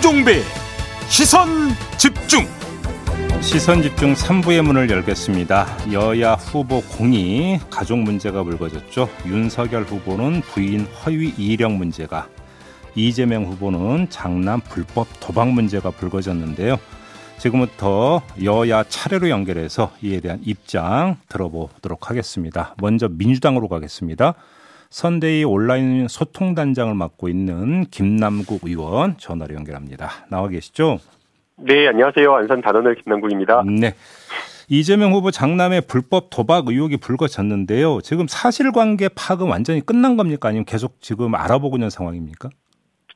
김종배 시선 집중 시선 집중 3부의 문을 열겠습니다. 여야 후보 공이 가족 문제가 불거졌죠. 윤석열 후보는 부인 허위 이력 문제가 이재명 후보는 장남 불법 도박 문제가 불거졌는데요. 지금부터 여야 차례로 연결해서 이에 대한 입장 들어보도록 하겠습니다. 먼저 민주당으로 가겠습니다. 선대위 온라인 소통단장을 맡고 있는 김남국 의원 전화로 연결합니다. 나와 계시죠? 네, 안녕하세요. 안산 단원을 김남국입니다. 네. 이재명 후보 장남의 불법 도박 의혹이 불거졌는데요. 지금 사실관계 파악은 완전히 끝난 겁니까? 아니면 계속 지금 알아보고 있는 상황입니까?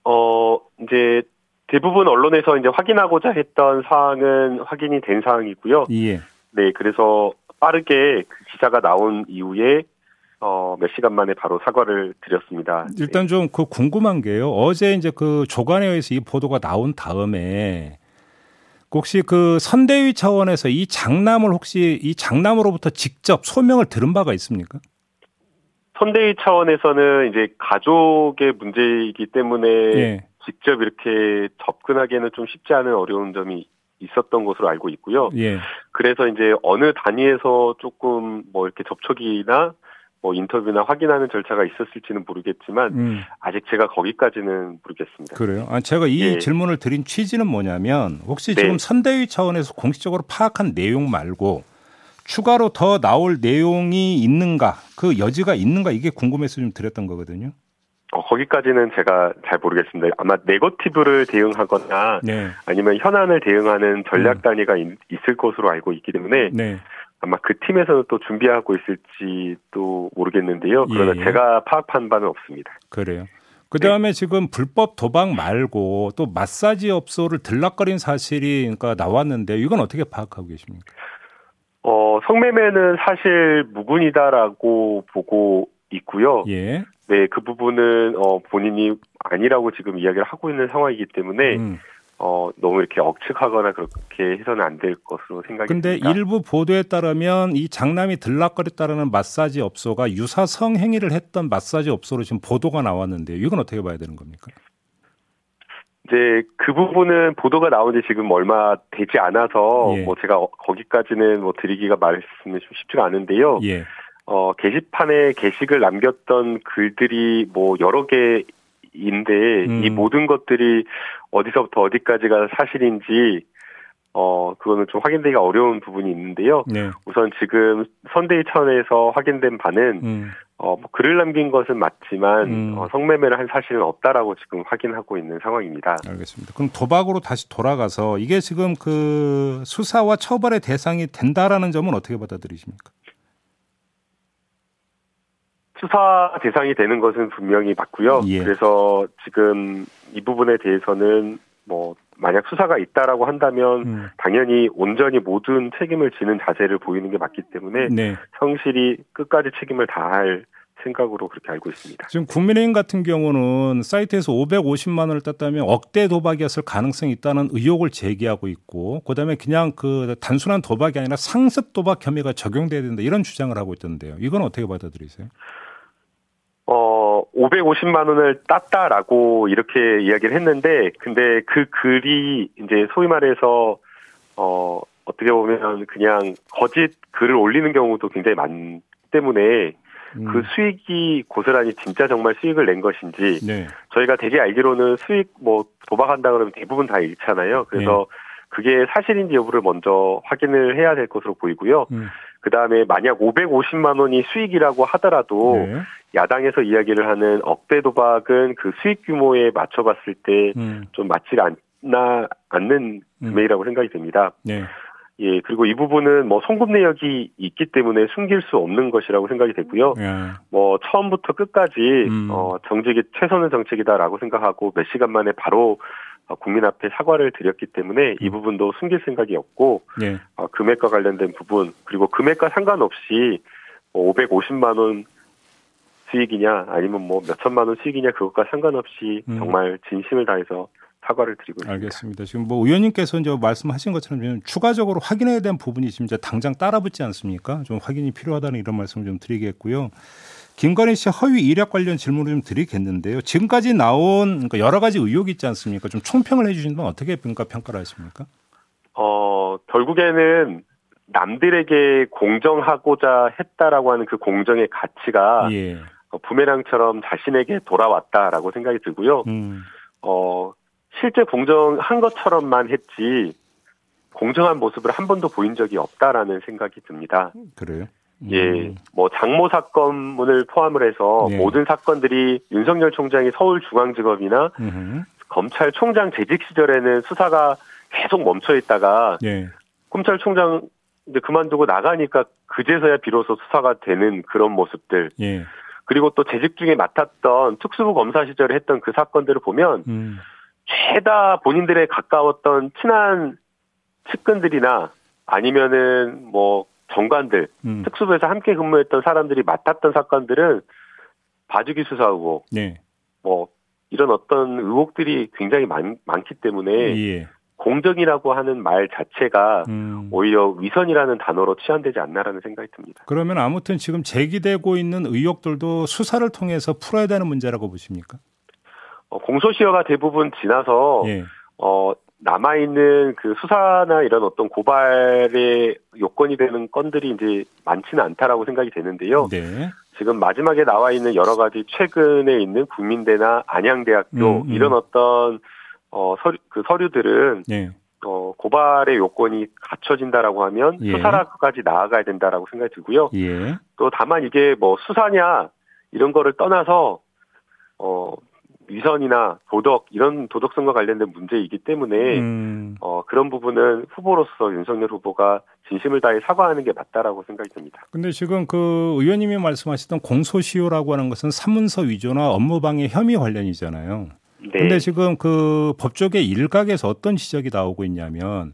어, 이제 대부분 언론에서 이제 확인하고자 했던 사항은 확인이 된 사항이고요. 예. 네, 그래서 빠르게 그 기사가 나온 이후에 어, 몇 시간 만에 바로 사과를 드렸습니다. 일단 좀 그 궁금한 게요. 어제 이제 그 조간에 의해서 이 보도가 나온 다음에 혹시 그 선대위 차원에서 이 장남을 혹시 이 장남으로부터 직접 소명을 들은 바가 있습니까? 선대위 차원에서는 이제 가족의 문제이기 때문에 예. 직접 이렇게 접근하기에는 좀 쉽지 않은 어려운 점이 있었던 것으로 알고 있고요. 예. 그래서 이제 어느 단위에서 조금 뭐 이렇게 접촉이나 뭐 인터뷰나 확인하는 절차가 있었을지는 모르겠지만 음. 아직 제가 거기까지는 모르겠습니다. 그래요. 아, 제가 이 예. 질문을 드린 취지는 뭐냐면 혹시 네. 지금 선대위 차원에서 공식적으로 파악한 내용 말고 추가로 더 나올 내용이 있는가 그 여지가 있는가 이게 궁금해서 좀 드렸던 거거든요. 어, 거기까지는 제가 잘 모르겠습니다. 아마 네거티브를 대응하거나 네. 아니면 현안을 대응하는 전략 단위가 있, 을 것으로 알고 있기 때문에 네. 아마 그 팀에서는 또 준비하고 있을지도 모르겠는데요. 그러나 예, 예. 제가 파악한 바는 없습니다. 그래요. 그 다음에 지금 불법 도박 말고 또 마사지 업소를 들락거린 사실이 그러니까 나왔는데 이건 어떻게 파악하고 계십니까? 어, 성매매는 사실 무근이다라고 보고 있고요. 예. 네, 그 부분은 어, 본인이 아니라고 지금 이야기를 하고 있는 상황이기 때문에 음. 어, 너무 이렇게 억측하거나 그렇게 해서는 안 될 것으로 생각이 근데 듭니다. 일부 보도에 따르면 이 장남이 들락거렸다라는 마사지 업소가 유사 성 행위를 했던 마사지 업소로 지금 보도가 나왔는데요. 이건 어떻게 봐야 되는 겁니까? 이제 그 부분은 보도가 나온 지 지금 얼마 되지 않아서 예. 뭐 제가 어- 거기까지는 뭐 드리기가 말씀이 좀 쉽지가 않은데요. 예. 어, 게시판에 게시글 남겼던 글들이 뭐 여러 개 인데 음. 이 모든 것들이 어디서부터 어디까지가 사실인지 어, 그거는 좀 확인되기가 어려운 부분이 있는데요. 네. 우선 지금 선대위 차원에서 확인된 바는 음. 어, 뭐 글을 남긴 것은 맞지만 음. 어, 성매매를 한 사실은 없다라고 지금 확인하고 있는 상황입니다. 알겠습니다. 그럼 도박으로 다시 돌아가서 이게 지금 그 수사와 처벌의 대상이 된다라는 점은 어떻게 받아들이십니까? 수사 대상이 되는 것은 분명히 맞고요. 예. 그래서 지금 이 부분에 대해서는 뭐 만약 수사가 있다라고 한다면 음. 당연히 온전히 모든 책임을 지는 자세를 보이는 게 맞기 때문에 네. 성실히 끝까지 책임을 다할 생각으로 그렇게 알고 있습니다. 지금 국민의힘 같은 경우는 사이트에서 550만 원을 땄다면 억대 도박이었을 가능성이 있다는 의혹을 제기하고 있고 그다음에 그냥 그 단순한 도박이 아니라 상습 도박 혐의가 적용돼야 된다 이런 주장을 하고 있던데요. 이건 어떻게 받아들이세요? 어, 550만 원을 땄다라고 이렇게 이야기를 했는데, 근데 그 글이 이제 소위 말해서, 어, 어떻게 보면 그냥 거짓 글을 올리는 경우도 굉장히 많기 때문에 음. 그 수익이 고스란히 진짜 정말 수익을 낸 것인지 네. 저희가 되게 알기로는 수익 뭐 도박한다 그러면 대부분 다 잃잖아요. 그래서 그게 사실인지 여부를 먼저 확인을 해야 될 것으로 보이고요. 음. 그 다음에 만약 550만 원이 수익이라고 하더라도 네. 야당에서 이야기를 하는 억대 도박은 그 수익 규모에 맞춰봤을 때좀 음. 맞지 않나 않는 음. 금액이라고 생각이 됩니다. 네. 예 그리고 이 부분은 뭐 송금 내역이 있기 때문에 숨길 수 없는 것이라고 생각이 되고요. 야. 뭐 처음부터 끝까지 음. 어 정책이 최선의 정책이다라고 생각하고 몇 시간 만에 바로 어, 국민 앞에 사과를 드렸기 때문에 이 음. 부분도 숨길 생각이 없고 네. 어, 금액과 관련된 부분 그리고 금액과 상관없이 뭐 550만 원 수익이냐 아니면 뭐 몇천만 원 수익이냐 그것과 상관없이 음. 정말 진심을 다해서 사과를 드리고 있습니다. 알겠습니다. 지금 뭐 의원님께서 이제 말씀하신 것처럼 좀 추가적으로 확인해야 되는 부분이 지금 이제 당장 따라붙지 않습니까? 좀 확인이 필요하다는 이런 말씀을 좀 드리겠고요. 김건희 씨 허위 이력 관련 질문을 좀 드리겠는데요. 지금까지 나온 그러니까 여러 가지 의혹이 있지 않습니까? 좀 총평을 해주신다면 어떻게 평가 평가를 하십니까? 어 결국에는 남들에게 공정하고자 했다라고 하는 그 공정의 가치가 예. 어, 부메랑처럼 자신에게 돌아왔다라고 생각이 들고요. 음. 어 실제 공정한 것처럼만 했지 공정한 모습을 한 번도 보인 적이 없다라는 생각이 듭니다. 그래요? 음. 예, 뭐 장모 사건을 포함을 해서 네. 모든 사건들이 윤석열 총장이 서울중앙지검이나 음흠. 검찰총장 재직 시절에는 수사가 계속 멈춰 있다가 예. 검찰총장 이제 그만두고 나가니까 그제서야 비로소 수사가 되는 그런 모습들 예. 그리고 또 재직 중에 맡았던 특수부 검사 시절에 했던 그 사건들을 보면 음. 죄다 본인들의 가까웠던 친한 측근들이나 아니면은 뭐 정관들 음. 특수부에서 함께 근무했던 사람들이 맡았던 사건들은 봐주기 수사하고 네. 뭐 이런 어떤 의혹들이 굉장히 많, 많기 때문에 예. 공정이라고 하는 말 자체가 음. 오히려 위선이라는 단어로 치환되지 않나라는 생각이 듭니다. 그러면 아무튼 지금 제기되고 있는 의혹들도 수사를 통해서 풀어야 되는 문제라고 보십니까? 어, 공소시효가 대부분 지나서 예. 어, 남아있는 그 수사나 이런 어떤 고발의 요건이 되는 건들이 이제 많지는 않다라고 생각이 되는데요. 네. 지금 마지막에 나와 있는 여러 가지 최근에 있는 국민대나 안양대학교 음, 음. 이런 어떤 어, 서류, 그 서류들은 예. 어, 고발의 요건이 갖춰진다라고 하면 예. 수사라까지 나아가야 된다라고 생각이 들고요. 예. 또 다만 이게 뭐 수사냐 이런 거를 떠나서 어 위선이나 도덕 이런 도덕성과 관련된 문제이기 때문에 음. 어 그런 부분은 후보로서 윤석열 후보가 진심을 다해 사과하는 게 맞다라고 생각이 듭니다. 근데 지금 그 의원님이 말씀하셨던 공소시효라고 하는 것은 사문서 위조나 업무방해 혐의 관련이잖아요. 네. 근데 지금 그 법조계 일각에서 어떤 지적이 나오고 있냐면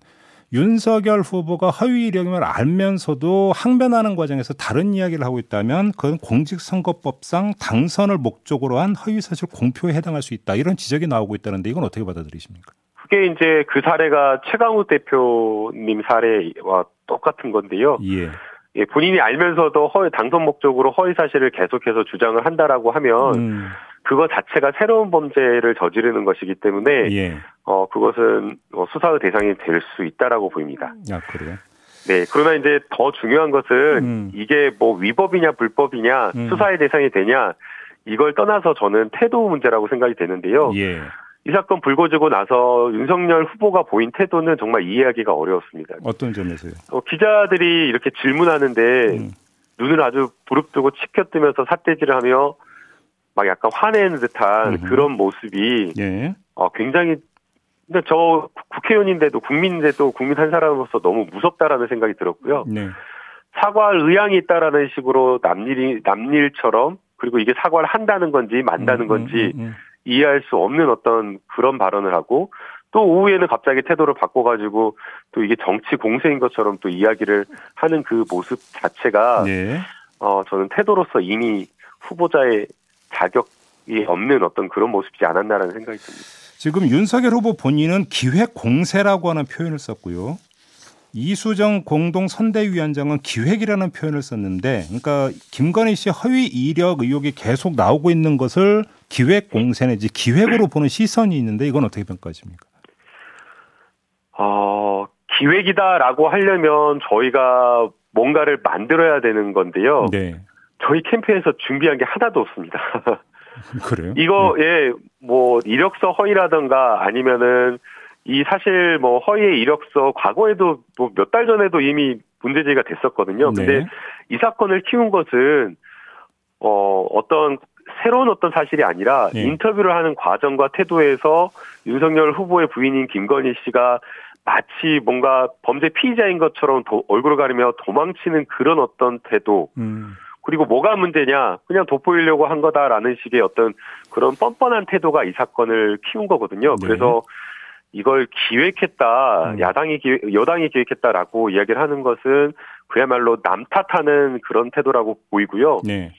윤석열 후보가 허위 이력임을 알면서도 항변하는 과정에서 다른 이야기를 하고 있다면 그건 공직선거법상 당선을 목적으로 한 허위 사실 공표에 해당할 수 있다 이런 지적이 나오고 있다는데 이건 어떻게 받아들이십니까? 그게 이제 그 사례가 최강욱 대표님 사례와 똑같은 건데요. 예. 예, 본인이 알면서도 허위 당선 목적으로 허위 사실을 계속해서 주장을 한다라고 하면 음, 그거 자체가 새로운 범죄를 저지르는 것이기 때문에 예. 어 그것은 어, 수사의 대상이 될 수 있다라고 보입니다. 아 그래요. 네, 그러나 이제 더 중요한 것은 음. 이게 뭐 위법이냐 불법이냐 음. 수사의 대상이 되냐 이걸 떠나서 저는 태도 문제라고 생각이 되는데요. 예. 이 사건 불거지고 나서 윤석열 후보가 보인 태도는 정말 이해하기가 어려웠습니다. 어떤 점에서요? 어, 기자들이 이렇게 질문하는데 음. 눈을 아주 부릅뜨고 치켜뜨면서 삿대질을 하며 막 약간 화내는 듯한 음흠. 그런 모습이 예. 어, 굉장히 근데 저 국회의원인데도 국민인데도 국민 한 사람으로서 너무 무섭다라는 생각이 들었고요. 네. 사과할 의향이 있다라는 식으로 남일이 남일처럼 그리고 이게 사과를 한다는 건지 만다는 음, 건지 음, 음, 이해할 수 없는 어떤 그런 발언을 하고 또 오후에는 갑자기 태도를 바꿔가지고 또 이게 정치 공세인 것처럼 또 이야기를 하는 그 모습 자체가 음. 네. 어 저는 태도로서 이미 후보자의 자격이 없는 어떤 그런 모습이지 않았나라는 생각이 듭니다. 지금 윤석열 후보 본인은 기획 공세라고 하는 표현을 썼고요. 이수정 공동 선대위원장은 기획이라는 표현을 썼는데, 그러니까 김건희 씨 허위 이력 의혹이 계속 나오고 있는 것을 기획 공세 내지 기획으로 보는 시선이 있는데 이건 어떻게 평가하십니까? 어 기획이다라고 하려면 저희가 뭔가를 만들어야 되는 건데요. 네, 저희 캠프에서 준비한 게 하나도 없습니다. 그래요. 이거 예, 뭐 이력서 허위라든가 아니면은 이 사실 뭐 허위의 이력서 과거에도 뭐 몇 달 전에도 이미 문제 제기가 됐었거든요. 네. 근데 이 사건을 키운 것은 어 어떤 새로운 어떤 사실이 아니라 네. 인터뷰를 하는 과정과 태도에서 윤석열 후보의 부인인 김건희 씨가 마치 뭔가 범죄 피의자인 것처럼 도- 얼굴을 가리며 도망치는 그런 어떤 태도 음, 그리고 뭐가 문제냐 그냥 돋보이려고 한 거다라는 식의 어떤 그런 뻔뻔한 태도가 이 사건을 키운 거거든요. 네. 그래서 이걸 기획했다, 음. 야당이 기획, 여당이 기획했다라고 이야기를 하는 것은 그야말로 남 탓하는 그런 태도라고 보이고요. 네,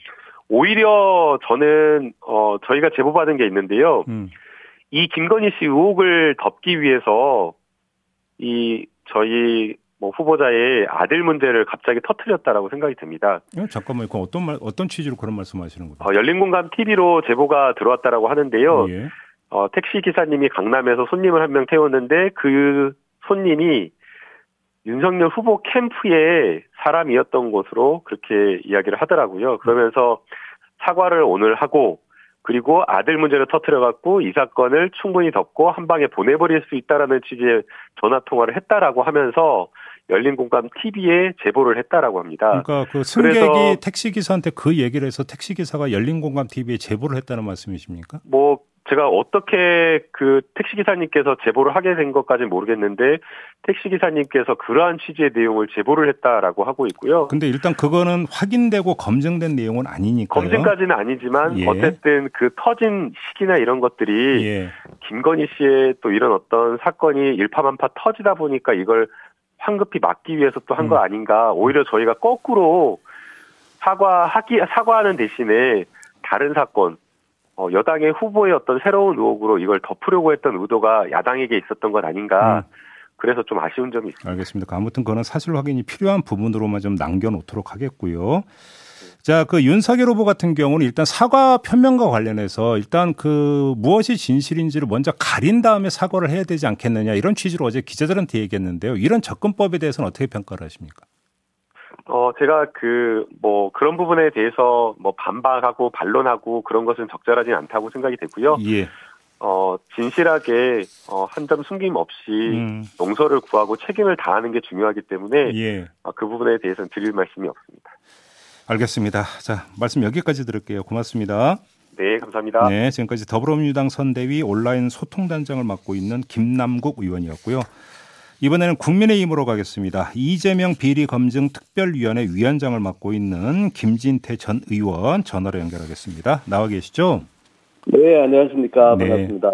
오히려 저는 어 저희가 제보받은 게 있는데요. 음, 이 김건희 씨 의혹을 덮기 위해서 이 저희 뭐 후보자의 아들 문제를 갑자기 터트렸다라고 생각이 듭니다. 어, 잠깐만요. 그 어떤 말 어떤 취지로 그런 말씀하시는 거예요? 어, 열린공감 TV로 제보가 들어왔다라고 하는데요. 예. 어, 택시 기사님이 강남에서 손님을 한 명 태웠는데 그 손님이 윤석열 후보 캠프의 사람이었던 것으로 그렇게 이야기를 하더라고요. 그러면서 사과를 오늘 하고 그리고 아들 문제를 터트려 갖고 이 사건을 충분히 덮고 한 방에 보내버릴 수 있다라는 취지의 전화 통화를 했다라고 하면서 열린 공감 TV에 제보를 했다라고 합니다. 그러니까 그 승객이 택시 기사한테 그 얘기를 해서 택시 기사가 열린 공감 TV에 제보를 했다는 말씀이십니까? 뭐 제가 어떻게 그 택시 기사님께서 제보를 하게 된 것까지는 모르겠는데 택시 기사님께서 그러한 취지의 내용을 제보를 했다라고 하고 있고요. 근데 일단 그거는 확인되고 검증된 내용은 아니니까요. 검증까지는 아니지만 예. 어쨌든 그 터진 시기나 이런 것들이 예. 김건희 씨의 또 이런 어떤 사건이 일파만파 터지다 보니까 이걸 황급히 막기 위해서 또 한거 음. 아닌가. 오히려 저희가 거꾸로 사과하기 사과하는 대신에 다른 사건 어, 여당의 후보의 어떤 새로운 의혹으로 이걸 덮으려고 했던 의도가 야당에게 있었던 것 아닌가. 음. 그래서 좀 아쉬운 점이 있습니다. 알겠습니다. 아무튼 그거는 사실 확인이 필요한 부분으로만 좀 남겨놓도록 하겠고요. 자, 그 윤석열 후보 같은 경우는 일단 사과 표명과 관련해서 일단 그 무엇이 진실인지를 먼저 가린 다음에 사과를 해야 되지 않겠느냐 이런 취지로 어제 기자들한테 얘기했는데요. 이런 접근법에 대해서는 어떻게 평가를 하십니까? 어, 제가 그, 뭐, 그런 부분에 대해서 뭐 반박하고 반론하고 그런 것은 적절하진 않다고 생각이 되고요. 예. 어, 진실하게, 어, 한 점 숨김 없이 음, 용서를 구하고 책임을 다하는 게 중요하기 때문에 예. 어, 그 부분에 대해서는 드릴 말씀이 없습니다. 알겠습니다. 자, 말씀 여기까지 들을게요. 고맙습니다. 네, 감사합니다. 네, 지금까지 더불어민주당 선대위 온라인 소통단장을 맡고 있는 김남국 의원이었고요. 이번에는 국민의힘으로 가겠습니다. 이재명 비리 검증 특별위원회 위원장을 맡고 있는 김진태 전 의원 전화로 연결하겠습니다. 나와 계시죠? 네, 안녕하십니까. 네. 반갑습니다.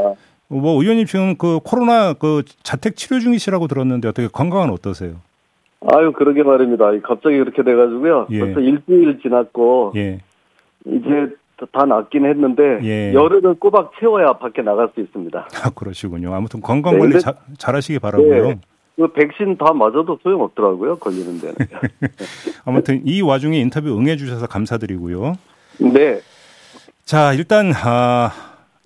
뭐 의원님 지금 그 코로나 그 자택 치료 중이시라고 들었는데 어떻게 건강은 어떠세요? 아유, 그러게 말입니다. 갑자기 그렇게 돼가지고요. 예. 벌써 일주일 지났고, 예. 이제 다 낫긴 했는데, 예. 열흘을 꼬박 채워야 밖에 나갈 수 있습니다. 아, 그러시군요. 아무튼 건강 관리 네, 자- 잘하시기 바라고요. 네. 그 백신 다 맞아도 소용없더라고요, 걸리는 데는. 아무튼 이 와중에 인터뷰 응해 주셔서 감사드리고요. 네. 자, 일단 아,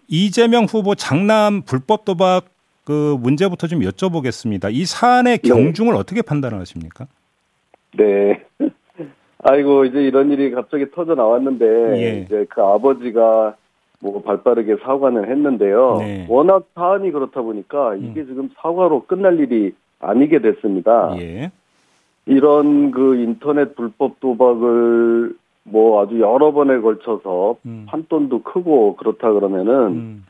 이재명 후보 장남 불법 도박 그 문제부터 좀 여쭤보겠습니다. 이 사안의 네. 경중을 어떻게 판단하십니까? 네. 아이고, 이제 이런 일이 갑자기 터져 나왔는데, 예. 이제 그 아버지가 뭐 발빠르게 사과는 했는데요. 네. 워낙 사안이 그렇다 보니까 이게 지금 사과로 끝날 일이 아니게 됐습니다. 예. 이런 그 인터넷 불법 도박을 뭐 아주 여러 번에 걸쳐서 음. 판돈도 크고 그렇다 그러면은 음.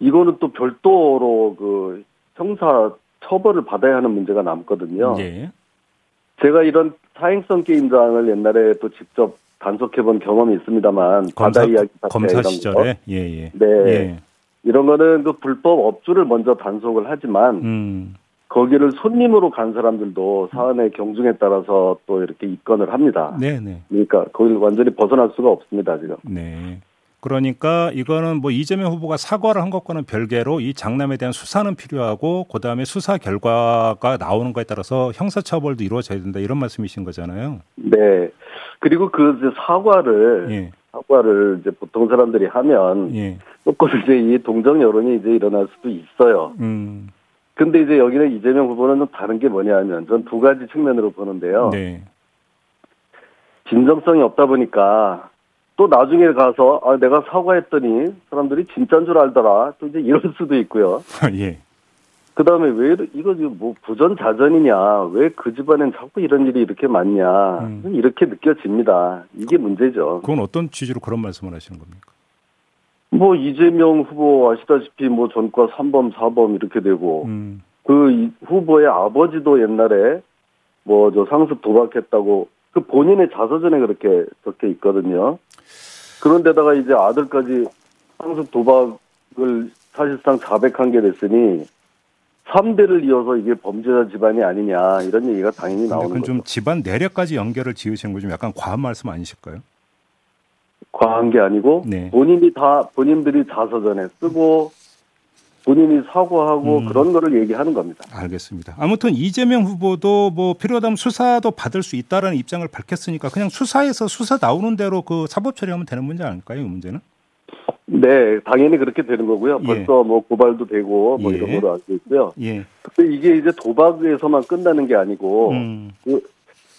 이거는 또 별도로 그 형사 처벌을 받아야 하는 문제가 남거든요. 예. 제가 이런 사행성 게임장을 옛날에 또 직접 단속해 본 경험이 있습니다만 검사 바다 이야기 검사. 시절에 예, 예. 네. 예. 이런 거는 그 불법 업주를 먼저 단속을 하지만 음. 거기를 손님으로 간 사람들도 사안의 경중에 따라서 또 이렇게 입건을 합니다. 네, 네. 그러니까 거기를 완전히 벗어날 수가 없습니다 지금. 네. 그러니까 이거는 뭐 이재명 후보가 사과를 한 것과는 별개로 이 장남에 대한 수사는 필요하고 그다음에 수사 결과가 나오는 거에 따라서 형사 처벌도 이루어져야 된다 이런 말씀이신 거잖아요. 네. 그리고 그 사과를 예. 사과를 이제 보통 사람들이 하면 예. 조금 이제 이 동정 여론이 이제 일어날 수도 있어요. 음. 근데 이제 여기는 이재명 후보는 좀 다른 게 뭐냐면 전 두 가지 측면으로 보는데요. 네. 진정성이 없다 보니까 또 나중에 가서 아 내가 사과했더니 사람들이 진짜인 줄 알더라. 또 이제 이럴 수도 있고요. 예. 그 다음에 왜 이거 지금 뭐 부전자전이냐? 왜 그 집안엔 자꾸 이런 일이 이렇게 많냐? 음. 이렇게 느껴집니다. 이게 문제죠. 그건 어떤 취지로 그런 말씀을 하시는 겁니까? 뭐 이재명 후보 아시다시피 뭐 전과 3범, 4범 이렇게 되고 음. 그 이- 후보의 아버지도 옛날에 뭐 저 상습 도박했다고 그 본인의 자서전에 그렇게 적혀 있거든요. 그런데다가 이제 아들까지 상습 도박을 사실상 자백한 게 됐으니 3대를 이어서 이게 범죄자 집안이 아니냐 이런 얘기가 당연히 나오는 그건 거죠. 좀 집안 내력까지 연결을 지으신 거 좀 약간 과한 말씀 아니실까요? 과한 게 아니고 네. 본인이 다 본인들이 자서전에 쓰고 본인이 사과하고 음. 그런 거를 얘기하는 겁니다. 알겠습니다. 아무튼 이재명 후보도 뭐 필요하다면 수사도 받을 수 있다라는 입장을 밝혔으니까 그냥 수사에서 수사 나오는 대로 그 사법 처리하면 되는 문제 아닐까요? 이 문제는? 네, 당연히 그렇게 되는 거고요. 예. 벌써 뭐 고발도 되고 뭐 예. 이런 걸로 알고 있고요. 예. 근데 이게 이제 도박에서만 끝나는 게 아니고 음.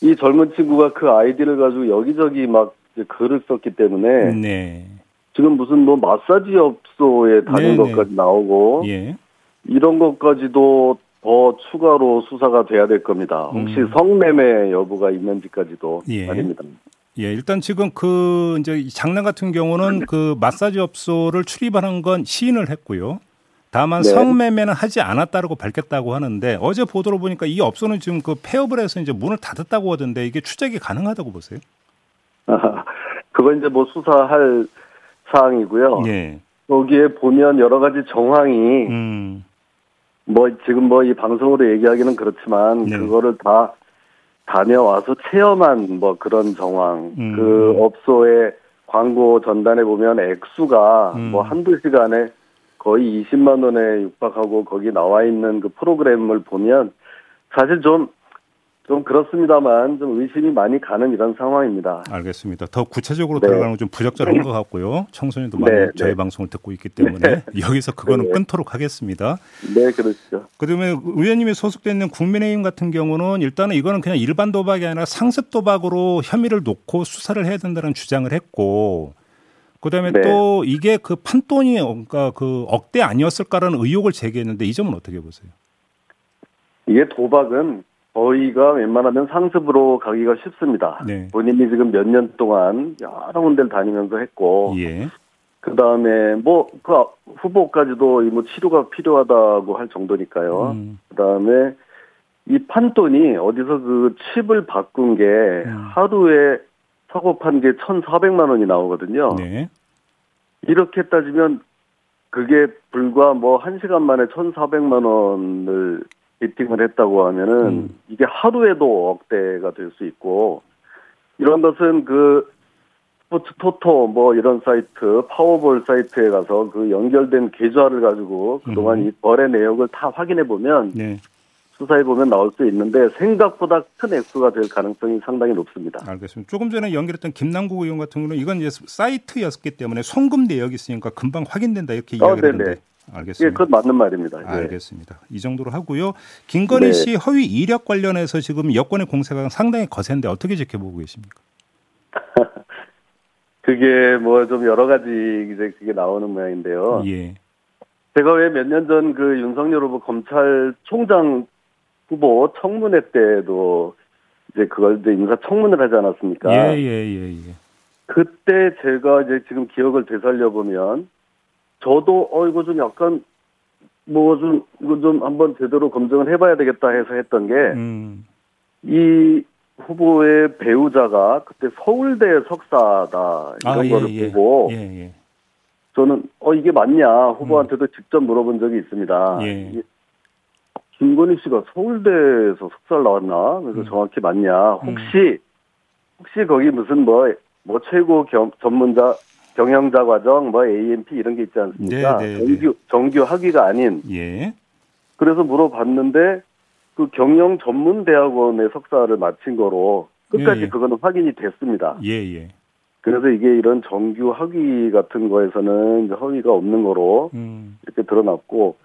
이 젊은 친구가 그 아이디를 가지고 여기저기 막 글을 썼기 때문에 네. 지금 무슨 뭐 마사지 업소에 다닌. 것까지 나오고 예. 이런 것까지도 더 추가로 수사가 돼야 될 겁니다. 혹시 음. 성매매 여부가 있는지까지도 예. 말입니다. 예, 일단 지금 그 이제 이 장난 같은 경우는 그 마사지 업소를 출입하는 건 시인을 했고요. 다만 네. 성매매는 하지 않았다고 밝혔다고 하는데 어제 보도로 보니까 이 업소는 지금 그 폐업을 해서 이제 문을 닫았다고 하던데 이게 추적이 가능하다고 보세요? 그거 이제 뭐 수사할 사항이고요. 예. 거기에 보면 여러 가지 정황이 음. 뭐 지금 뭐 이 방송으로 얘기하기는 그렇지만 네. 그거를 다 다녀와서 체험한 뭐 그런 정황 음. 그 업소의 광고 전단에 보면 액수가 음. 뭐 한두 시간에 거의 20만 원에 육박하고 거기 나와 있는 그 프로그램을 보면 사실 좀 좀 그렇습니다만 좀 의심이 많이 가는 이런 상황입니다. 알겠습니다. 더 구체적으로 네. 들어가는 건 좀 부적절한 것 같고요. 청소년도 많이 네, 저희 네. 방송을 듣고 있기 때문에 여기서 그거는 네. 끊도록 하겠습니다. 네, 그렇죠. 그다음에 의원님이 소속돼 있는 국민의힘 같은 경우는 일단은 이거는 그냥 일반 도박이 아니라 상습 도박으로 혐의를 놓고 수사를 해야 된다는 주장을 했고 그다음에 네. 또 이게 그 판돈이 그러니까 그 억대 아니었을까라는 의혹을 제기했는데 이 점은 어떻게 보세요? 이게 도박은 저희가 웬만하면 상습으로 가기가 쉽습니다. 네. 본인이 지금 몇 년 동안 여러 군데를 다니면서 했고, 예. 그 다음에 뭐, 그 후보까지도 이뭐 치료가 필요하다고 할 정도니까요. 음. 그 다음에 이 판돈이 어디서 그 칩을 바꾼 게 음. 하루에 사고 판 게 1,400만 원이 나오거든요. 네. 이렇게 따지면 그게 불과 뭐한 시간 만에 1,400만 원을 비팅을 했다고 하면은 음. 이게 하루에도 억대가 될 수 있고 이런 것은 그 스포츠 토토 뭐 이런 사이트 파워볼 사이트에 가서 그 연결된 계좌를 가지고 그동안 음. 이 거래 내역을 다 확인해 보면 네. 수사해 보면 나올 수 있는데 생각보다 큰 액수가 될 가능성이 상당히 높습니다. 알겠습니다. 조금 전에 연결했던 김남국 의원 같은 경우는 이건 이제 사이트였기 때문에 송금 내역이 있으니까 금방 확인된다 이렇게 어, 이야기를 네네. 했는데 예, 알겠습니다. 그건 맞는 말입니다. 예. 알겠습니다. 이 정도로 하고요. 김건희 네. 씨 허위 이력 관련해서 지금 여권의 공세가 상당히 거센데 어떻게 지켜보고 계십니까? 그게 뭐 좀 여러 가지 이제 그게 나오는 모양인데요. 예. 제가 왜 몇 년 전 그 윤석열 후보 검찰총장 후보 청문회 때도 이제 그걸 이제 인사 청문을 하지 않았습니까? 예, 예, 예, 예. 그때 제가 이제 지금 기억을 되살려 보면 저도 어 이거 좀 약간 뭐 좀 이거 좀 한번 제대로 검증을 해봐야 되겠다 해서 했던 게이 음. 후보의 배우자가 그때 서울대 석사다 이런 아, 예, 거를 예. 보고 예, 예. 저는 어 이게 맞냐 후보한테도 직접 물어본 적이 있습니다. 예. 김건희 씨가 서울대에서 석사를 나왔나? 그래서 음. 정확히 맞냐? 혹시 혹시 거기 무슨 뭐뭐 최고 겸, 전문자 경영자 과정 뭐 AMP 이런 게 있지 않습니까? 네, 네, 네. 정규 정규 학위가 아닌 예. 그래서 물어봤는데 그 경영 전문 대학원의 석사를 마친 거로 끝까지 예, 예. 그거는 확인이 됐습니다. 예, 예. 그래서 이게 이런 정규 학위 같은 거에서는 허위가 없는 거로 음. 이렇게 드러났고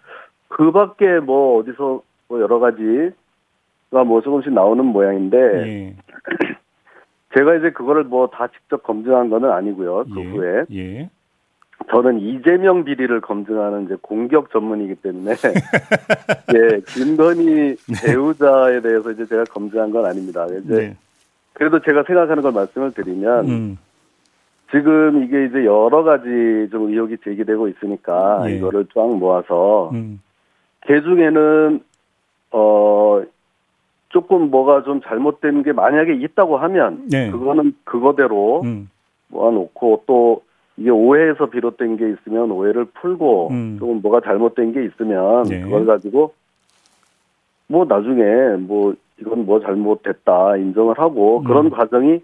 그 밖에 뭐 어디서 뭐 여러 가지가 뭐 조금씩 나오는 모양인데 예. 제가 이제 그거를 뭐 다 직접 검증한 거는 아니고요. 그 후에 예. 예. 저는 이재명 비리를 검증하는 이제 공격 전문이기 때문에 예 김건희 배우자에 대해서 이제 제가 검증한 건 아닙니다. 이제 네. 그래도 제가 생각하는 걸 말씀을 드리면 음. 지금 이게 이제 여러 가지 좀 의혹이 제기되고 있으니까 예. 이거를 쫙 모아서 음. 그 중에는 어 조금 뭐가 좀 잘못된 게 만약에 있다고 하면 네. 그거는 그거대로 음. 모아놓고 또 이게 오해에서 비롯된 게 있으면 오해를 풀고 음. 조금 뭐가 잘못된 게 있으면 네. 그걸 가지고 뭐 나중에 뭐 이건 뭐 잘못됐다 인정을 하고 음. 그런 과정이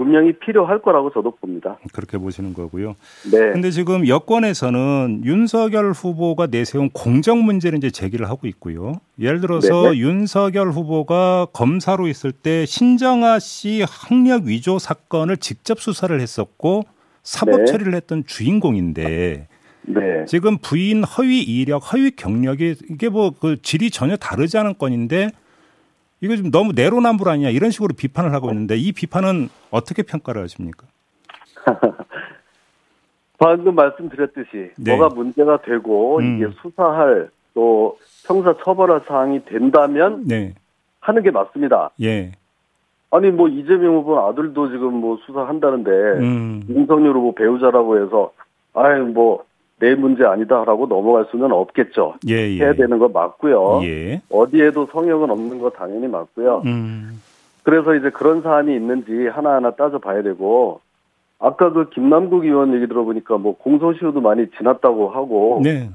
분명히 필요할 거라고 저도 봅니다. 그렇게 보시는 거고요. 네. 근데 지금 여권에서는 윤석열 후보가 내세운 공정 문제를 이제 제기를 하고 있고요. 예를 들어서 네네. 윤석열 후보가 검사로 있을 때 신정아 씨 학력 위조 사건을 직접 수사를 했었고 사법 네. 처리를 했던 주인공인데 네. 지금 부인 허위 이력, 허위 경력이 이게 뭐 그 질이 전혀 다르지 않은 건인데 이거 좀 너무 내로남불 아니냐 이런 식으로 비판을 하고 있는데 이 비판은 어떻게 평가를 하십니까? 방금 말씀드렸듯이 네. 뭐가 문제가 되고 음. 이게 수사할 또 형사 처벌할 사항이 된다면 네, 하는 게 맞습니다. 예, 아니 뭐 이재명 후보 아들도 지금 뭐 수사한다는데 음, 윤석열 후보 배우자라고 해서 아유 뭐 내 문제 아니다라고 넘어갈 수는 없겠죠. 예, 예, 해야 되는 거 맞고요. 예, 어디에도 성역은 없는 거 당연히 맞고요. 음, 그래서 이제 그런 사안이 있는지 하나하나 따져봐야 되고 아까 그 김남국 의원 얘기 들어보니까 뭐 공소시효도 많이 지났다고 하고 네,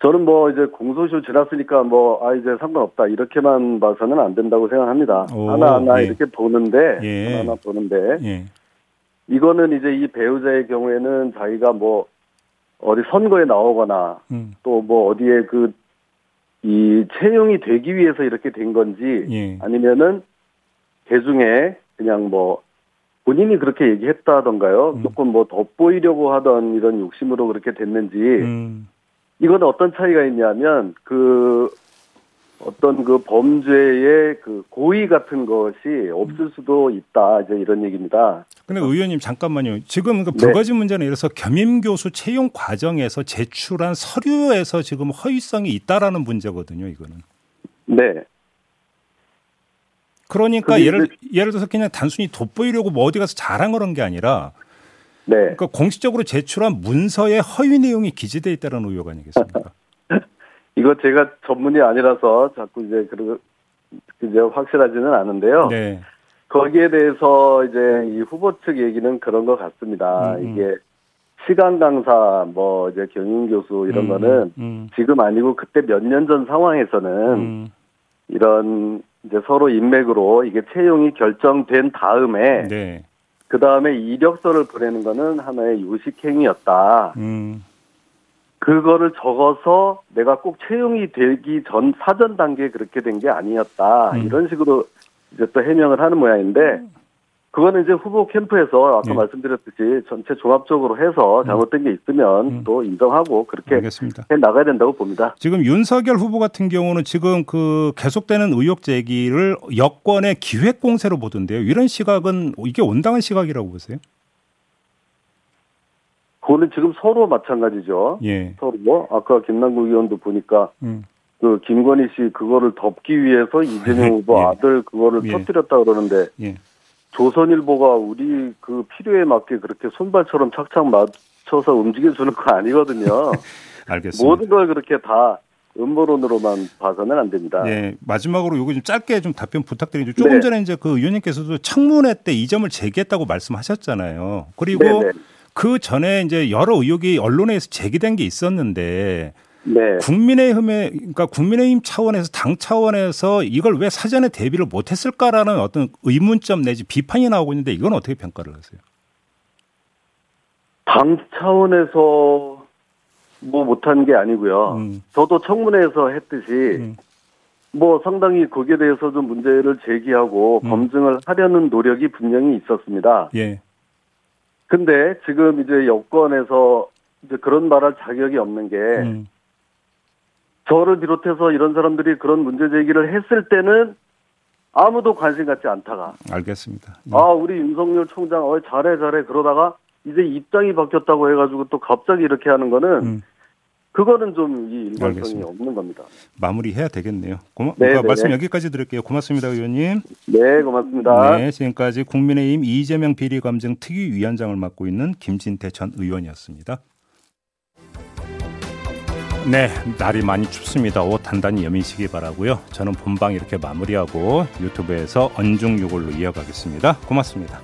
저는 뭐 이제 공소시효 지났으니까 뭐 아 이제 상관없다 이렇게만 봐서는 안 된다고 생각합니다. 오, 하나하나 예. 이렇게 보는데 예. 하나하나 보는데 예, 이거는 이제 이 배우자의 경우에는 자기가 뭐 어디 선거에 나오거나 음, 또뭐 어디에 그 이 채용이 되기 위해서 이렇게 된 건지 예, 아니면은 대중에 그냥 뭐 본인이 그렇게 얘기했다던가요. 음. 조금 뭐 돋보이려고 하던 이런 욕심으로 그렇게 됐는지 음, 이건 어떤 차이가 있냐면 그 어떤 그 범죄의 그 고의 같은 것이 없을 수도 있다 이제 이런 얘기입니다. 근데 의원님 잠깐만요. 지금 그 네. 두 가지 문제는 예를 들어서 겸임 교수 채용 과정에서 제출한 서류에서 지금 허위성이 있다라는 문제거든요. 이거는. 네, 그러니까 예를 예를 들어서 그냥 단순히 돋보이려고 뭐 어디 가서 자랑을 한게 아니라 네. 그러니까 공식적으로 제출한 문서에 허위 내용이 기재돼 있다는 의혹 아니겠습니까? 이거 제가 전문이 아니라서 자꾸 이제 그 이제 확실하지는 않은데요. 네. 거기에 대해서 이제 이 후보 측 얘기는 그런 것 같습니다. 음, 음. 이게 시간 강사 뭐 이제 경영 교수 이런 음, 거는 음, 지금 아니고 그때 몇 년 전 상황에서는 음, 이런 이제 서로 인맥으로 이게 채용이 결정된 다음에 네. 그 다음에 이력서를 보내는 거는 하나의 요식 행위였다. 음, 그거를 적어서 내가 꼭 채용이 되기 전 사전 단계에 그렇게 된 게 아니었다. 음. 이런 식으로 이제 또 해명을 하는 모양인데 그거는 이제 후보 캠프에서 아까 네. 말씀드렸듯이 전체 종합적으로 해서 잘못된 게 있으면 음. 또 인정하고 그렇게 알겠습니다. 해 나가야 된다고 봅니다. 지금 윤석열 후보 같은 경우는 지금 그 계속되는 의혹 제기를 여권의 기획 공세로 보던데요. 이런 시각은 이게 온당한 시각이라고 보세요? 그거는 지금 서로 마찬가지죠. 예. 서로 뭐 아까 김남국 의원도 보니까 음. 그 김건희 씨 그거를 덮기 위해서 이재명 후보 예. 아들 그거를 예. 터뜨렸다 그러는데 예. 조선일보가 우리 그 필요에 맞게 그렇게 손발처럼 착착 맞춰서 움직여주는 거 아니거든요. 알겠습니다. 모든 걸 그렇게 다 음모론으로만 봐서는 안 됩니다. 예, 마지막으로 요거 좀 짧게 좀 답변 부탁드리죠. 조금 네. 전에 이제 그 의원님께서도 청문회 때 이 점을 제기했다고 말씀하셨잖아요. 그리고 네네. 그 전에 이제 여러 의혹이 언론에서 제기된 게 있었는데 네. 국민의힘에 그러니까 국민의힘 차원에서 당 차원에서 이걸 왜 사전에 대비를 못했을까라는 어떤 의문점 내지 비판이 나오고 있는데 이건 어떻게 평가를 하세요? 당 차원에서 뭐 못한 게 아니고요. 음. 저도 청문회에서 했듯이 음. 뭐 상당히 거기에 대해서 좀 문제를 제기하고 음. 검증을 하려는 노력이 분명히 있었습니다. 예, 근데 지금 이제 여권에서 이제 그런 말할 자격이 없는 게 음. 저를 비롯해서 이런 사람들이 그런 문제 제기를 했을 때는 아무도 관심 갖지 않다가 알겠습니다. 예. 아 우리 윤석열 총장 어 잘해 잘해 그러다가 이제 입장이 바뀌었다고 해가지고 또 갑자기 이렇게 하는 거는 음. 그거는 좀 이 일관성이 알겠습니다. 없는 겁니다. 마무리해야 되겠네요. 고마, 네, 네, 말씀 네. 여기까지 드릴게요. 고맙습니다, 의원님. 네 고맙습니다. 네, 지금까지 국민의힘 이재명 비리검증 특위위원장을 맡고 있는 김진태 전 의원이었습니다. 네, 날이 많이 춥습니다. 옷 단단히 여미시기 바라고요. 저는 본방 이렇게 마무리하고 유튜브에서 언중유골로 이어가겠습니다. 고맙습니다.